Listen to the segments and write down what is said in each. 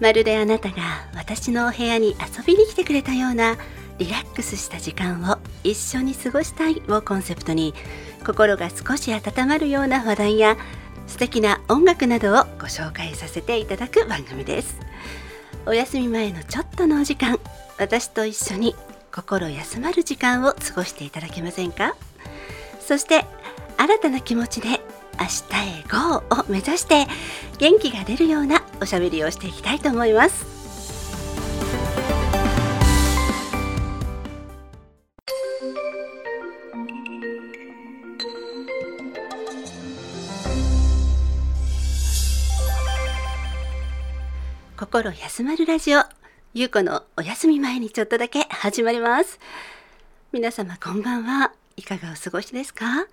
まるであなたが私のお部屋に遊びに来てくれたようなリラックスした時間を一緒に過ごしたいをコンセプトに心が少し温まるような話題や素敵な音楽などをご紹介させていただく番組です。お休み前のちょっとのお時間私と一緒に心休まる時間を過ごしていただけませんか？そして新たな気持ちで明日へ GO を目指して元気が出るようなおしゃべりをしていきたいと思います。心休まるラジオゆうこのお休み前にちょっとだけ始まります。皆様こんばんは。いかがお過ごしですか？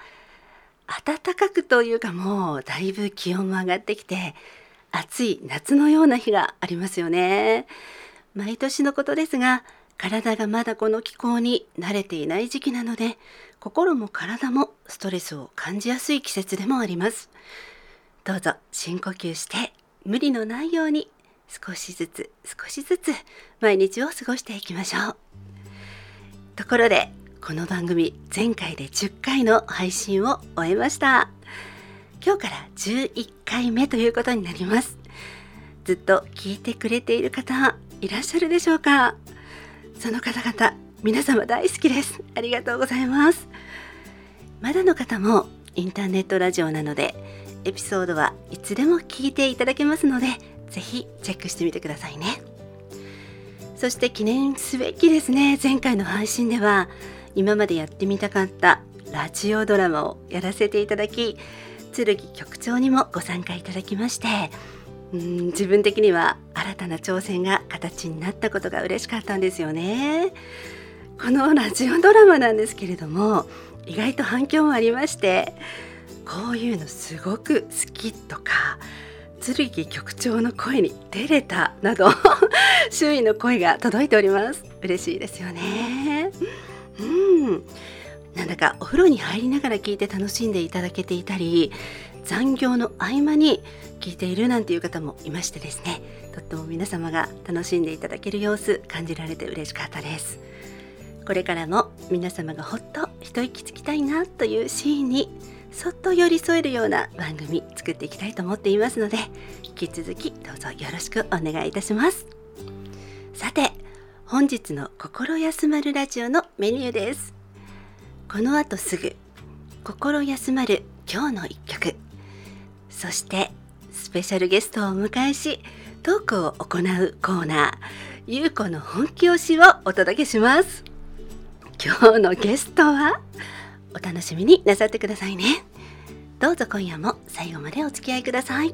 暖かくというかもうだいぶ気温も上がってきて暑い夏のような日がありますよね。毎年のことですが体がまだこの気候に慣れていない時期なので心も体もストレスを感じやすい季節でもあります。どうぞ深呼吸して無理のないように少しずつ少しずつ毎日を過ごしていきましょう。ところでこの番組前回で10回の配信を終えました。今日から11回目ということになります。ずっと聞いてくれている方いらっしゃるでしょうか？その方々皆様大好きです。ありがとうございます。まだの方もインターネットラジオなのでエピソードはいつでも聞いていただけますのでぜひチェックしてみてくださいね。そして記念すべきですね前回の配信では今までやってみたかったラジオドラマをやらせていただき剣局長にもご参加いただきましてうん自分的には新たな挑戦が形になったことが嬉しかったんですよね。このラジオドラマなんですけれども意外と反響もありましてこういうのすごく好きとか剣局長の声に照れたなど 周囲の声が届いております。嬉しいですよね。うん。なんだかお風呂に入りながら聞いて楽しんでいただけていたり残業の合間に聞いているなんていう方もいましてですね。とっても皆様が楽しんでいただける様子感じられて嬉しかったです。これからも皆様がほっと一息つきたいなというシーンにそっと寄り添えるような番組作っていきたいと思っていますので引き続きどうぞよろしくお願いいたします。さて本日の心休まるラジオのメニューです。この後すぐ心休まる今日の一曲。そしてスペシャルゲストをお迎えしトークを行うコーナー。ゆうこの本気推しをお届けします。今日のゲストはお楽しみになさってくださいね。どうぞ今夜も最後までお付き合いください。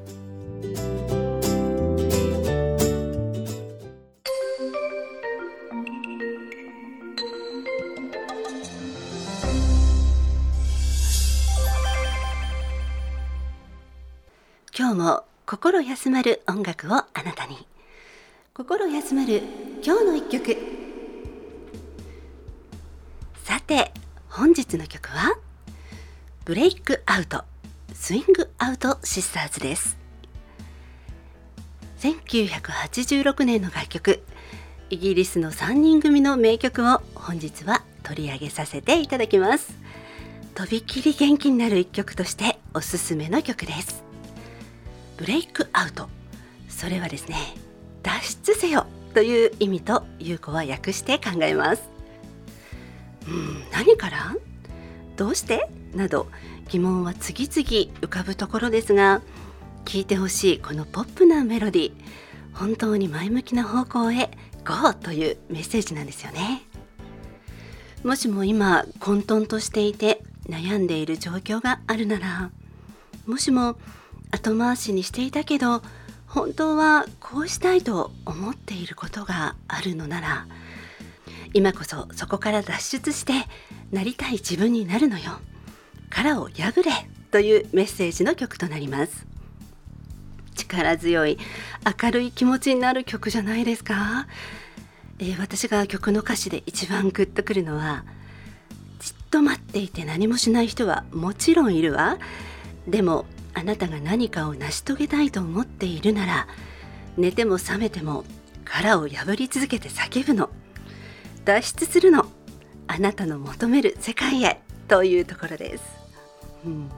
心休まる音楽をあなたに。心休まる今日の一曲。さて本日の曲はブレイクアウトスイングアウトシスターズです。1986年の楽曲イギリスの3人組の名曲を本日は取り上げさせていただきます。とびきり元気になる一曲としておすすめの曲です。ブレイクアウト。それはですね脱出せよという意味と優子は訳して考えます。うん何から？どうして？など疑問は次々浮かぶところですが聴いてほしいこのポップなメロディ本当に前向きな方向へ GO というメッセージなんですよね。もしも今混沌としていて悩んでいる状況があるならもしも後回しにしていたけど本当はこうしたいと思っていることがあるのなら今こそそこから脱出してなりたい自分になるのよ。殻を破れというメッセージの曲となります。力強い明るい気持ちになる曲じゃないですか、えー、私が曲の歌詞で一番グッとくるのはじっと待っていて何もしない人はもちろんいるわ。でもあなたが何かを成し遂げたいと思っているなら寝ても覚めても殻を破り続けて叫ぶの。脱出するの。あなたの求める世界へ。というところです、うん、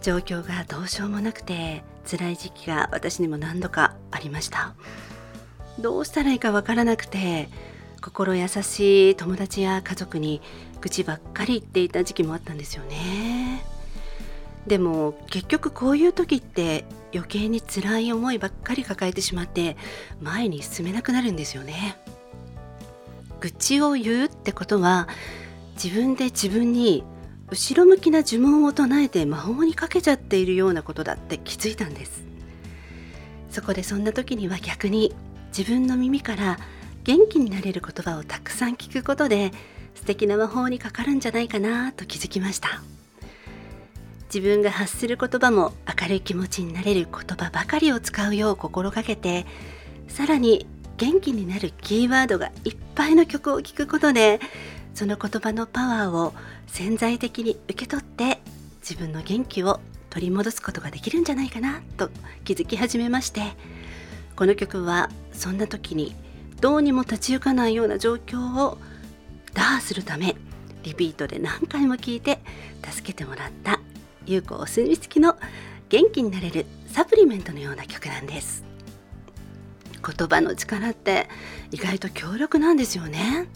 状況がどうしようもなくて辛い時期が私にも何度かありました。どうしたらいいかわからなくて心優しい友達や家族に愚痴ばっかり言っていた時期もあったんですよね。でも結局こういう時って余計に辛い思いばっかり抱えてしまって前に進めなくなるんですよね。愚痴を言うってことは自分で自分に後ろ向きな呪文を唱えて魔法にかけちゃっているようなことだって気づいたんです。そこでそんな時には逆に自分の耳から元気になれる言葉をたくさん聞くことで素敵な魔法にかかるんじゃないかなと気づきました。自分が発する言葉も明るい気持ちになれる言葉ばかりを使うよう心がけてさらに元気になるキーワードがいっぱいの曲を聴くことでその言葉のパワーを潜在的に受け取って自分の元気を取り戻すことができるんじゃないかなと気づき始めましてこの曲はそんな時にどうにも立ち行かないような状況を打破するためリピートで何回も聴いて助けてもらった。有効お墨付きの元気になれるサプリメントのような曲なんです。言葉の力って意外と強力なんですよね。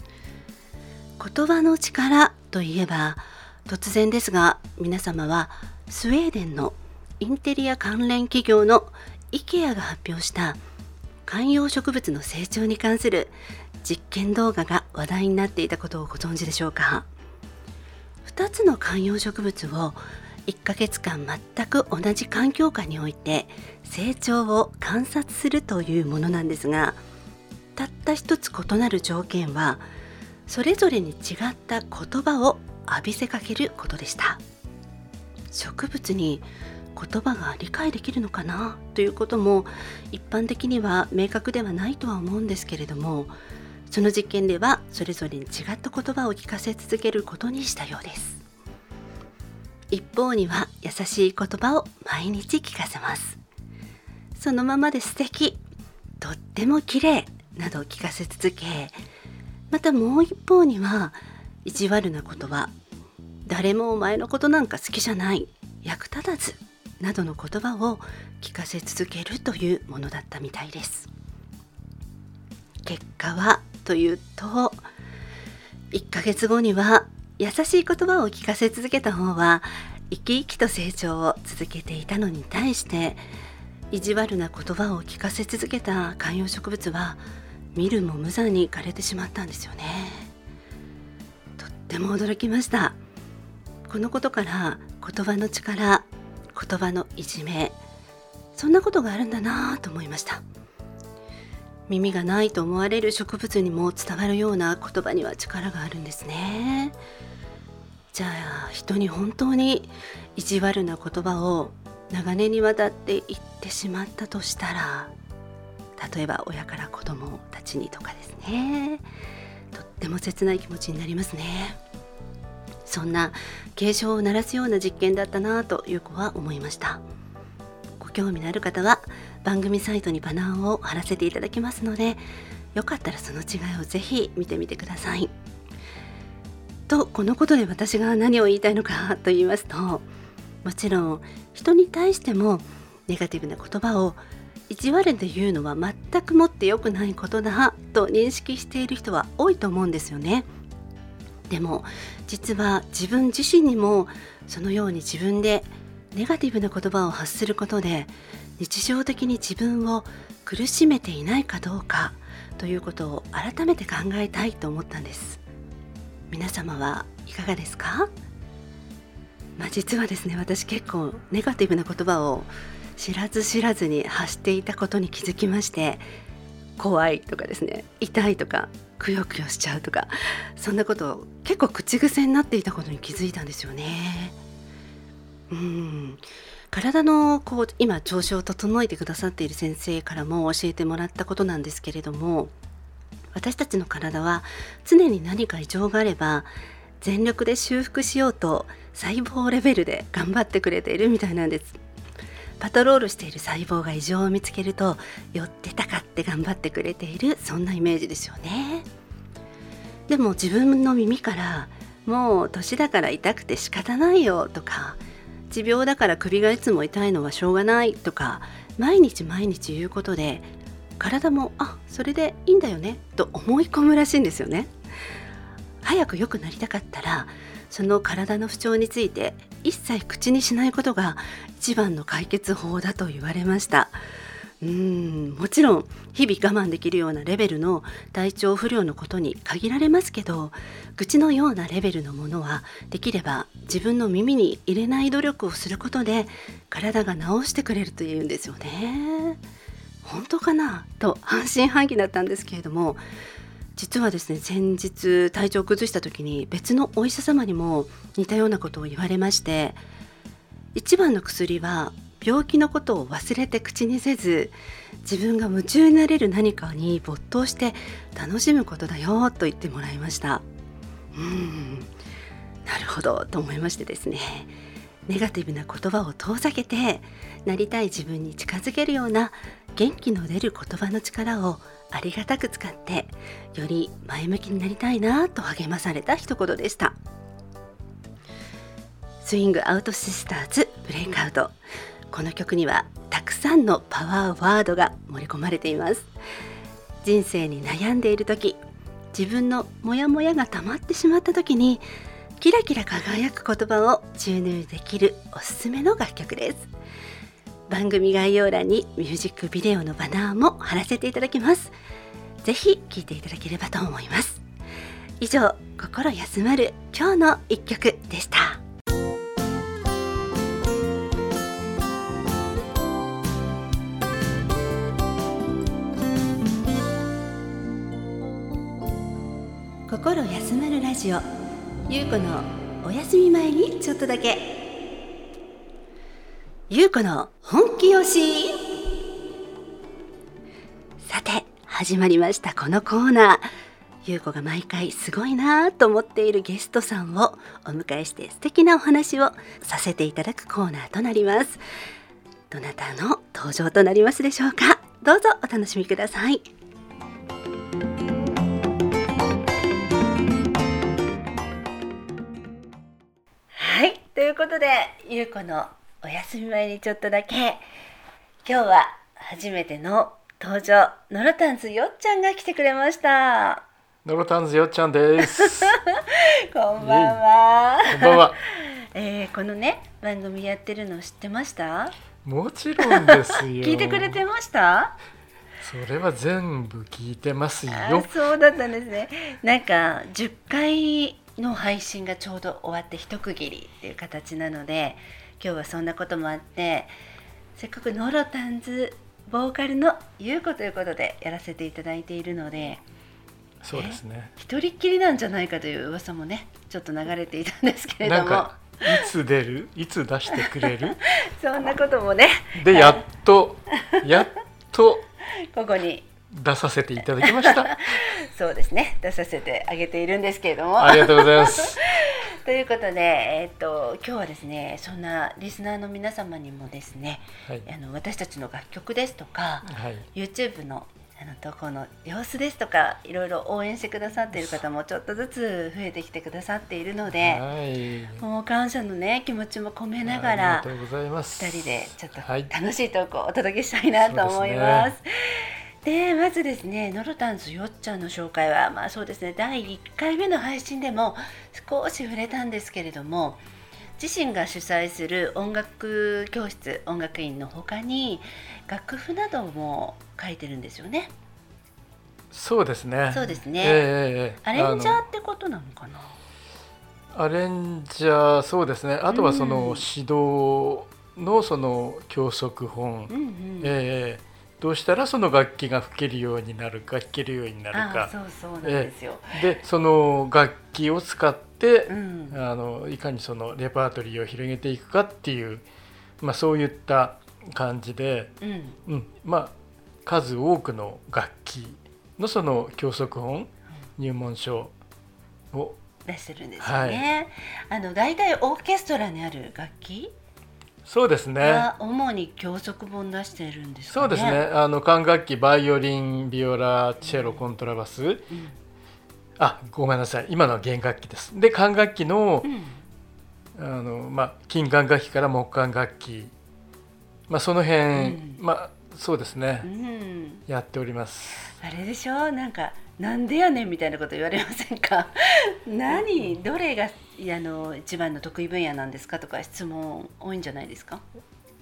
言葉の力といえば突然ですが皆様はスウェーデンのインテリア関連企業の IKEA が発表した観葉植物の成長に関する実験動画が話題になっていたことをご存知でしょうか。2つの観葉植物を1ヶ月間全く同じ環境下において成長を観察するというものなんですがたった一つ異なる条件はそれぞれに違った言葉を浴びせかけることでした。植物に言葉が理解できるのかな？ということも一般的には明確ではないとは思うんですけれどもその実験ではそれぞれに違った言葉を聞かせ続けることにしたようです。一方には優しい言葉を毎日聞かせます。そのままで素敵。とっても綺麗などを聞かせ続けまたもう一方には意地悪な言葉。誰もお前のことなんか好きじゃない。役立たずなどの言葉を聞かせ続けるというものだったみたいです。結果はというと1ヶ月後には優しい言葉を聞かせ続けた方は生き生きと成長を続けていたのに対して意地悪な言葉を聞かせ続けた観葉植物は見るも無残に枯れてしまったんですよね。とっても驚きました。このことから言葉の力言葉のいじめそんなことがあるんだなぁと思いました。耳がないと思われる植物にも伝わるような言葉には力があるんですね。じゃあ人に本当に意地悪な言葉を長年にわたって言ってしまったとしたら例えば親から子供たちにとかですね。とっても切ない気持ちになりますね。そんな警鐘を鳴らすような実験だったなという子は思いました。ご興味のある方は番組サイトにバナーを貼らせていただきますのでよかったらその違いをぜひ見てみてください。とこのことで私が何を言いたいのかと言いますともちろん人に対してもネガティブな言葉を意地悪で言うのは全くもって良くないことだと認識している人は多いと思うんですよね。でも実は自分自身にもそのように自分でネガティブな言葉を発することで日常的に自分を苦しめていないかどうかということを改めて考えたいと思ったんです。皆様はいかがですか？まあ、実はですね私結構ネガティブな言葉を知らず知らずに発していたことに気づきまして怖いとかですね痛いとかくよくよしちゃうとかそんなことを結構口癖になっていたことに気づいたんですよね。うん。体のこう今調子を整えてくださっている先生からも教えてもらったことなんですけれども私たちの体は常に何か異常があれば全力で修復しようと細胞レベルで頑張ってくれているみたいなんです。パトロールしている細胞が異常を見つけると寄ってたかって頑張ってくれているそんなイメージですよね。でも自分の耳からもう年だから痛くて仕方ないよとか持病だから首がいつも痛いのはしょうがないとか毎日毎日言うことで体もあそれでいいんだよねと思い込むらしいんですよね早く良くなりたかったらその体の不調について一切口にしないことが一番の解決法だと言われましたうんもちろん日々我慢できるようなレベルの体調不良のことに限られますけど愚痴のようなレベルのものはできれば自分の耳に入れない努力をすることで体が治してくれるというんですよね。本当かなと半信半疑だったんですけれども実はですね先日体調を崩した時に別のお医者様にも似たようなことを言われまして一番の薬は病気のことを忘れて口にせず自分が夢中になれる何かに没頭して楽しむことだよと言ってもらいました。うん。なるほどと思いましてですね。ネガティブな言葉を遠ざけてなりたい自分に近づけるような元気の出る言葉の力をありがたく使ってより前向きになりたいなと励まされた一言でした。スイングアウトシスターズブレイクアウトこの曲にはたくさんのパワーワードが盛り込まれています。人生に悩んでいる時自分のモヤモヤが溜まってしまった時にキラキラ輝く言葉を注入できるおすすめの楽曲です。番組概要欄にミュージックビデオのバナーも貼らせていただきます。ぜひ聴いていただければと思います。以上心休まる今日の一曲でした。心休まるラジオ。ゆうこのお休み前にちょっとだけ。ゆうこの本気よしさて始まりましたこのコーナー。ゆうこが毎回すごいなと思っているゲストさんをお迎えして素敵なお話をさせていただくコーナーとなります。どなたの登場となりますでしょうか？どうぞお楽しみください。いということでゆうこのお休み前にちょっとだけ今日は初めての登場ノロタンズよっちゃんが来てくれました。ノロタンズよっちゃんです。こんばんは。こんばんは。えー、このね番組やってるの知ってました？もちろんですよ。聞いてくれてました？それは全部聞いてますよ。あそうだったんですね。なんか10回の配信がちょうど終わって一区切りっていう形なので今日はそんなこともあってせっかくノロタンズボーカルの優子ということでやらせていただいているのでそうですね。一人っきりなんじゃないかという噂もねちょっと流れていたんですけれども。いつ出る？いつ出してくれる？そんなこともね。でやっとやっと ここに出させていただきました。そうですね。出させてあげているんですけれども。ありがとうございます。ということで、えーと、今日はですねそんなリスナーの皆様にもですね、はい、あの私たちの楽曲ですとか、はい、YouTube のあの投稿の様子ですとかいろいろ応援してくださっている方もちょっとずつ増えてきてくださっているので、はい、もう感謝のね気持ちも込めながら2人でちょっと楽しいトークをお届けしたいなと思います。でまずですねノロタンズよっちゃんの紹介はまあそうですね第1回目の配信でも少し触れたんですけれども自身が主催する音楽教室音楽院の他に楽譜なども書いてるんですよね。そうですね。そうですね。えー、アレンジャーってことなのかな？アレンジャーそうですねあとはそのうん指導のその教則本、うんうんえーどうしたらその楽器が吹けるようになるか弾けるようになるあかそうそうなんですよ。でその楽器を使って、うん。あのいかにそのレパートリーを広げていくかっていう、まあ、そういった感じで、うん。うん、まあ数多くの楽器のその教則本入門書を。出してるんですよね。あの大体オーケストラにある楽器そうですね。が主に教則本出してるんですかね。そうですね。あの管楽器バイオリンビオラチェロコントラバス。うん。あごめんなさい。今のは弦楽器です。で管楽器のうん。あの、まあ、金管楽器から木管楽器、まあ、その辺、うん。まあそうですね、うん、やっております。あれでしょ？なんかなんでやねんみたいなこと言われませんか？何？どれがいやあの一番の得意分野なんですかとか質問多いんじゃないですか、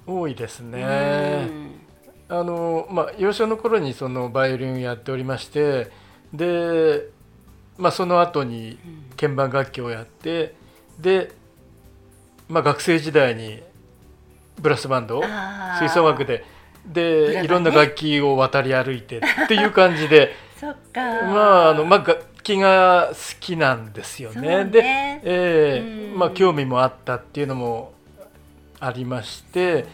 多いですね、うん。あのまあ幼少の頃にそのバイオリンをやっておりましてで、まあ、その後にうん。鍵盤楽器をやってで、まあ、学生時代にブラスバンド吹奏楽でブラバンね。でいろんな楽器を渡り歩いてっていう感じで そっか。まああの、まあ、楽器が好きなんですよね。ね。で、ええうん。まあ、興味もあったっていうのもありまして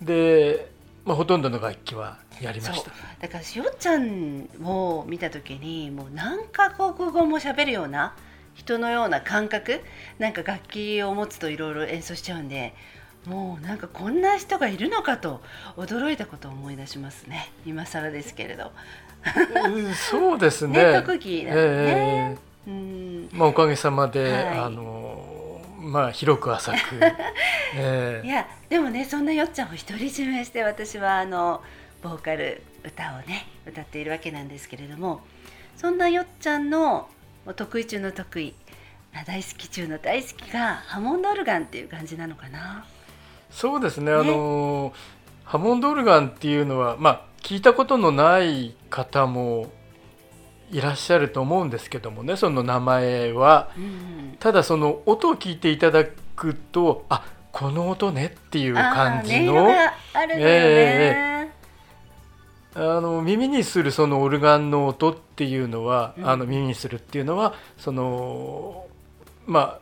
で、まあ、ほとんどの楽器はやりました。だからしおちゃんを見た時にもう何カ国語も喋るような人のような感覚なんか楽器を持つといろいろ演奏しちゃうんでもうなんかこんな人がいるのかと驚いたことを思い出しますね。今更ですけれど。うんそうですね。ね特技なのね、えうん。えまあ、おかげさまで、はい。あのまあ、広く浅く、え えいやでもねそんなよっちゃんを独り占めして私はあのボーカル歌をね歌っているわけなんですけれどもそんなよっちゃんの得意中の得意あ大好き中の大好きがハモンドオルガンっていう感じなのかな。そうですね。あのハモンドオルガンっていうのは、まあ、聞いたことのない方もいらっしゃると思うんですけどもねその名前は。うん、ただその音を聞いていただくとあこの音ねっていう感じの。あるのよね。え。あの耳にするそのオルガンの音っていうのは、うん。あの耳にするっていうのはそのまあ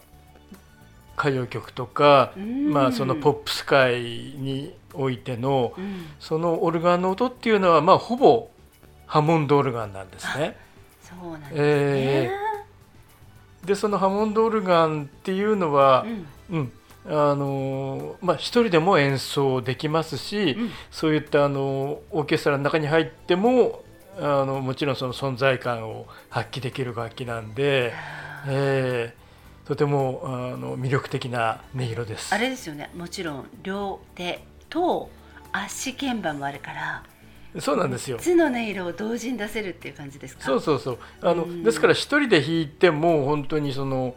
歌謡曲とか、うん。まあそのポップス界においてのうん、そのオルガンの音っていうのはまあほぼハモンドオルガンなんですね。そうなんですね。えでそのハモンドオルガンっていうのは、うんうん、あのまあ一人でも演奏できますし、うんそういったあのオーケストラの中に入ってもあのもちろんその存在感を発揮できる楽器なんで、えーとてもあの魅力的な音色です。あれですよねもちろん両手と足鍵盤もあるからそうなんですよ。3。つの音色を同時に出せるっていう感じですか？そうそうそう。あの、うん。ですから一人で弾いても本当にその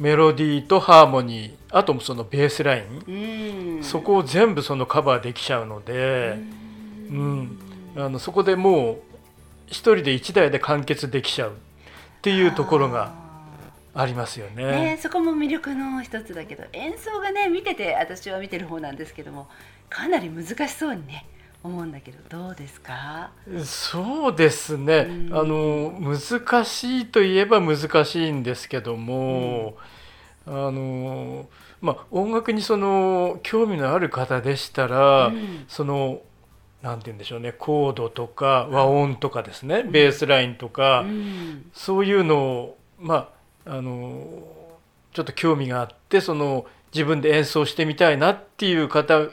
メロディーとハーモニーあとそのベースライン、うん。そこを全部そのカバーできちゃうので、うん。あのそこでもう一人で一台で完結できちゃうっていうところがありますよね。ねそこも魅力の一つだけど演奏がね見てて私は見てる方なんですけどもかなり難しそうにね思うんだけどどうですか？そうですね、うん。あの難しいといえば難しいんですけども、あのまあ音楽にその興味のある方でしたら、うん。そのなんて言うんでしょうねコードとか和音とかですね、ベースラインとか、うん。そういうのをまああのちょっと興味があってその自分で演奏してみたいなっていう方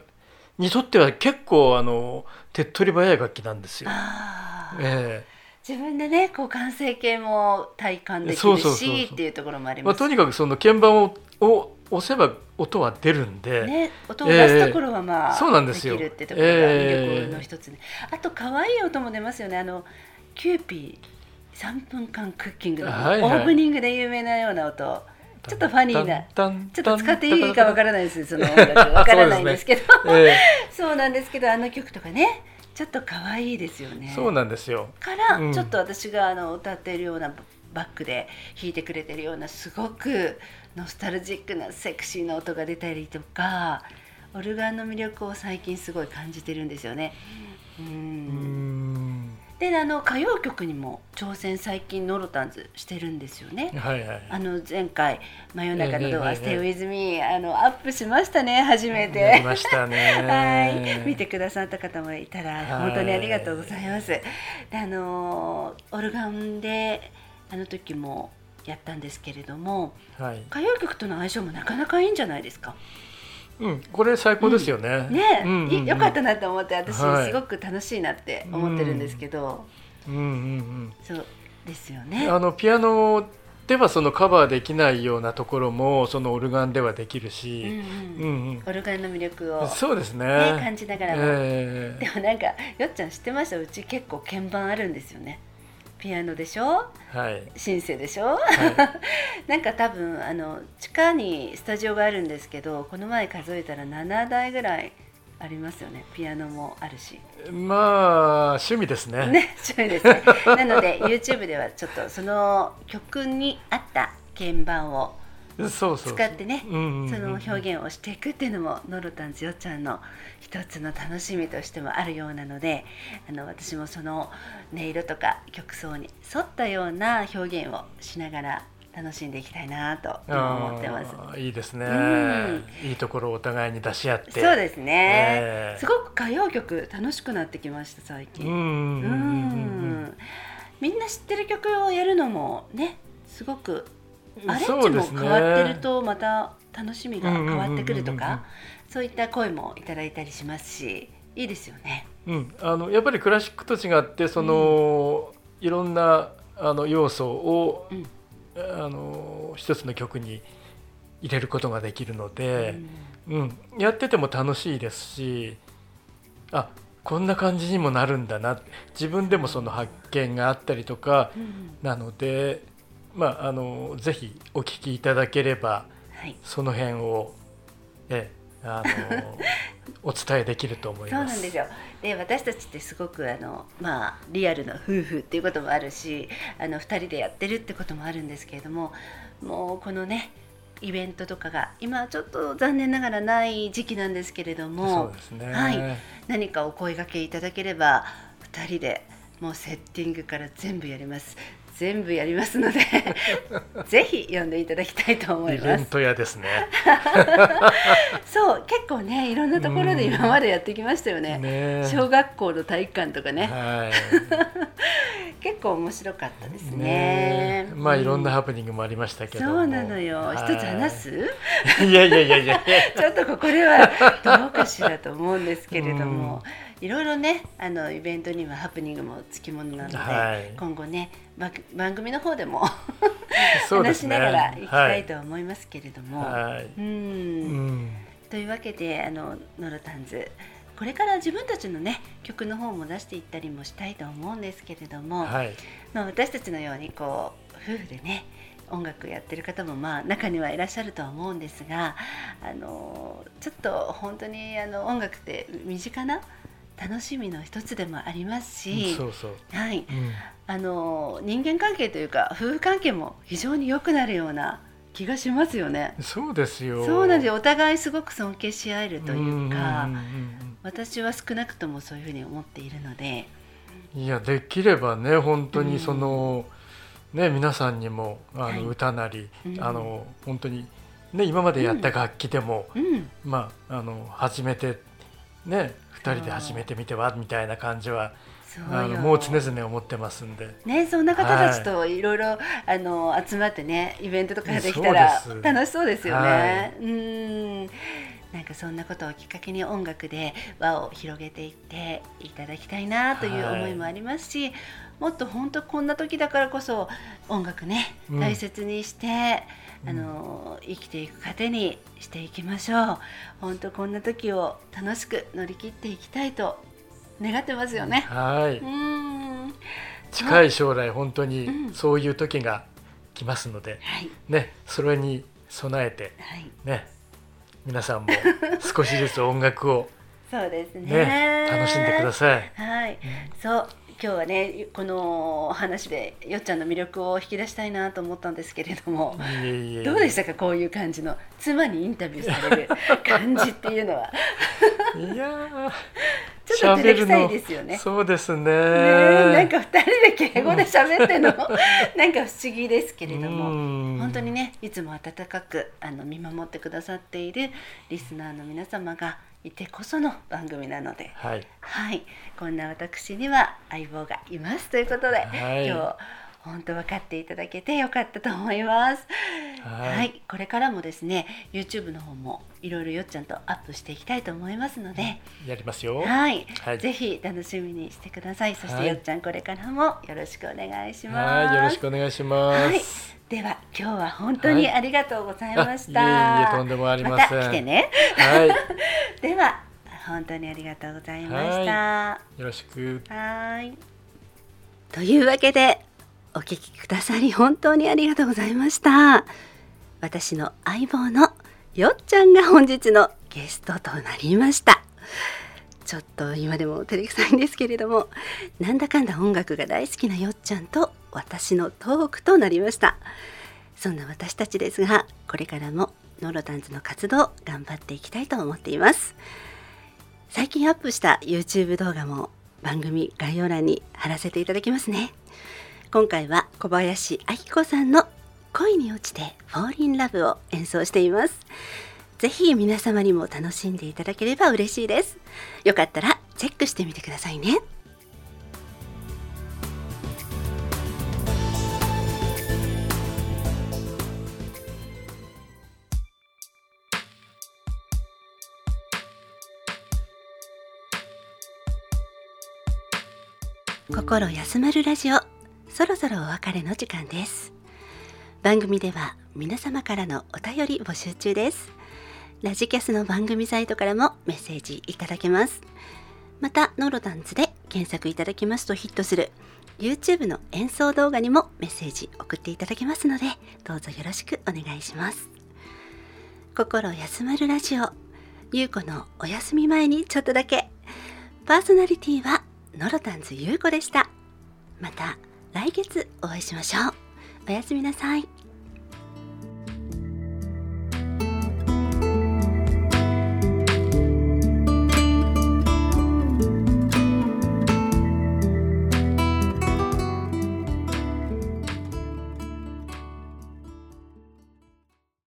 にとっては結構あの手っ取り早い楽器なんですよ。あーえ自分でねこう完成形も体感できるしっていうところもありえまあ、ますとにかくその鍵盤をを押せば音は出るんで、ね、音を出すところはまあ、そうなんですよ。きるってところが魅力の一つね、あと可愛い音も出ますよね。あのキューピー3分間クッキングの、はいはい。オープニングで有名なような音。ちょっとファニーな。ちょっと使っていいかわからない。です その音楽わからないんですけど。え そうなんですけどあの曲とかねちょっと可愛いですよね。えそうなんですよ。から、うん。ちょっと私があの歌っているようなバックで弾いてくれてるようなすごくノスタルジックなセクシーな音が出たりとかオルガンの魅力を最近すごい感じてるんですよね。うんうんであの歌謡曲にも挑戦最近ノロタンズしてるんですよね。はいはいあの前回「真夜中のドア、ステイウィズミーあのアップしましたね初めて。やりましたねはい、見てくださった方もいたら本当にありがとうございます。であのオルガンであの時もやったんですけれどもはい歌謡曲との相性もなかなかいいんじゃないですか？うんこれ最高ですよね。ね、うんうんうん。いよかったなと思って私はい。すごく楽しいなって思ってるんですけど、うんうんそうですようんね。あのピアノではそのカバーできないようなところもそのオルガンではできるうんし、うん。うんうん。オルガンの魅力を、そうですね。ね、感じながらも、ええ。でもなんかよっちゃん知ってました？うち結構鍵盤あるんですよねピアノでしょ？はい。シンセでしょ、は なんか多分あの地下にスタジオがあるんですけどこの前数えたら7台ぐらいありますよね。ピアノもあるし。い、まあ趣味ですね。ねそうですね。なので YouTube ではちょっとその曲に合った鍵盤を使ってねその表現をしていくっていうのもノロタンズよっちゃんの一つの楽しみとしてもあるようなのであの私もその音色とか曲奏に沿ったような表現をしながら楽しんでいきたいなと今思ってます。いいですね、うん。いいところをお互いに出し合って。そうですね、ええ。すごく歌謡曲楽しくなってきました最近。うんみんな知ってる曲をやるのもねすごくうんアレンジも変わってるとまた楽しみが変わってくるとうんうんうん。うんうんかそういった声もいただいたりしますしいいですよね。うん、あのやっぱりクラシックと違ってその、いろんなあの要素を、うん。あの一つの曲に入れることができるので、うんうん。やってても楽しいですしあこんな感じにもなるんだな。自分でもその発見があったりとかうん。なので、まあ、あのぜひお聞きいただければはいその辺をえあの お伝えできると思います。そうなんですよで私たちってすごくあの、まあ、リアルな夫婦っていうこともあるしあの2人でやってるってこともあるんですけれどももうこのねイベントとかが今はちょっと残念ながらない時期なんですけれどそうもですね。はい何かお声掛けいただければ2人でもうセッティングから全部やります全部やりますので ぜひ読んでいただきたいと思います。イベント屋ですね。そう結構ねいろんなところで今までやってきましたよね。ね。小学校の体育館とかね。は 結構面白かったですい。ね。まあいろんなうハプニングもありましたけども。そうなのよ。はい。一つ話す？いやいやいやいや。ちょっとここではどうかしらと思うんですけれども、いろいろねあのイベントにはハプニングもつきものなので、はい今後ねば番組の方でも。話しながらいきたいと思いますけれども、はい。ううんん。というわけであのノロタンズこれから自分たちのね曲の方も出していったりもしたいと思うんですけれども、はい。まあ、私たちのようにこう夫婦でね音楽やってる方もまあ中にはいらっしゃるとは思うんですがあのちょっと本当にあの音楽って身近な楽しみの一つでもありますし、そうそう。はい、うん。あの人間関係というか夫婦関係も非常に良くなるような気がしますよね。そうですよ。そうなんでお互いすごく尊敬し合えるというか、うんうんうん私は少なくともそういうふうに思っているので、うんいやできればね本当うん。にその、ね皆さんにもあの、はい。歌なり、うん。あの本当にね今までやった楽器でも、うん、まああの始めてね二人で始めてみてはみたいな感じはあのよもう常々思ってますんで。ね、そんな方たちとい。ろいろあの集まってねイベントとかができたら楽しそうですよね。はい。うんなんかそんなことをきっかけに音楽で輪を広げていっていただきたいなという思いもありますし、もっと本当こんな時だからこそ音楽ねうん。大切にして、うん。あの生きていく糧にしていきましょう。本当こんな時を楽しく乗り切っていきたいと願ってますよね。はい、うん。近い将来本当にうん。そういう時が来ますので、はい。ねそれに備えてはい。ね皆さんも少しずつ音楽を そうですね。ね楽しんでください。はい、そう今日はねこの話でよっちゃんの魅力を引き出したいなと思ったんですけれどもどうでしたか？こういう感じの。妻にインタビューされる感じっていうのは。いやーちょっと照れくさいですよね。そうですね。なんか二人で敬語で喋ってんの。なんか不思議ですけれども。うん。本当にねいつも温かくあの見守ってくださっているリスナーの皆様がいてこその番組なので。はい。はい。こんな私には相棒がいますということで、はい。今日本当分かっていただけてよかったと思います。は、はい。いこれからもですね YouTube の方もいろいろよっちゃんとアップしていきたいと思いますので、やりますよ。はい、はい。ぜひ楽しみにしてください。そして、はい。よっちゃんこれからもよろしくお願いします。はい。よろしくお願いします、はい。では今日は本当にありがとうございました。あいえいえとんでもありません。た来てね。はい。では本当にありがとうございました。よろしく。はい。というわけでお聞きくださり本当にありがとうございました。私の相棒のよっちゃんが本日のゲストとなりました。ちょっと今でも照れくさいんですけれどもなんだかんだ音楽が大好きなよっちゃんと私のトークとなりましたそんな私たちですがこれからもノロタンズの活動頑張っていきたいと思っています最近アップした YouTube 動画も番組概要欄に貼らせていただきますね今回は小林明子さんの恋に落ちて Fall in Love を演奏しています。ぜひ皆様にも楽しんでいただければ嬉しいです。よかったらチェックしてみてくださいね。心休まるラジオ。そろそろお別れの時間です。番組では皆様からのお便り募集中です。ラジキャスの番組サイトからもメッセージいただけます。またノロダンズで検索いただきますとヒットする YouTube の演奏動画にもメッセージ送っていただけますのでどうぞよろしくお願いします。心休まるラジオ。ゆうこのお休み前にちょっとだけ。パーソナリティはノロタンズゆうこでした。また来月お会いしましょう。おやすみなさい。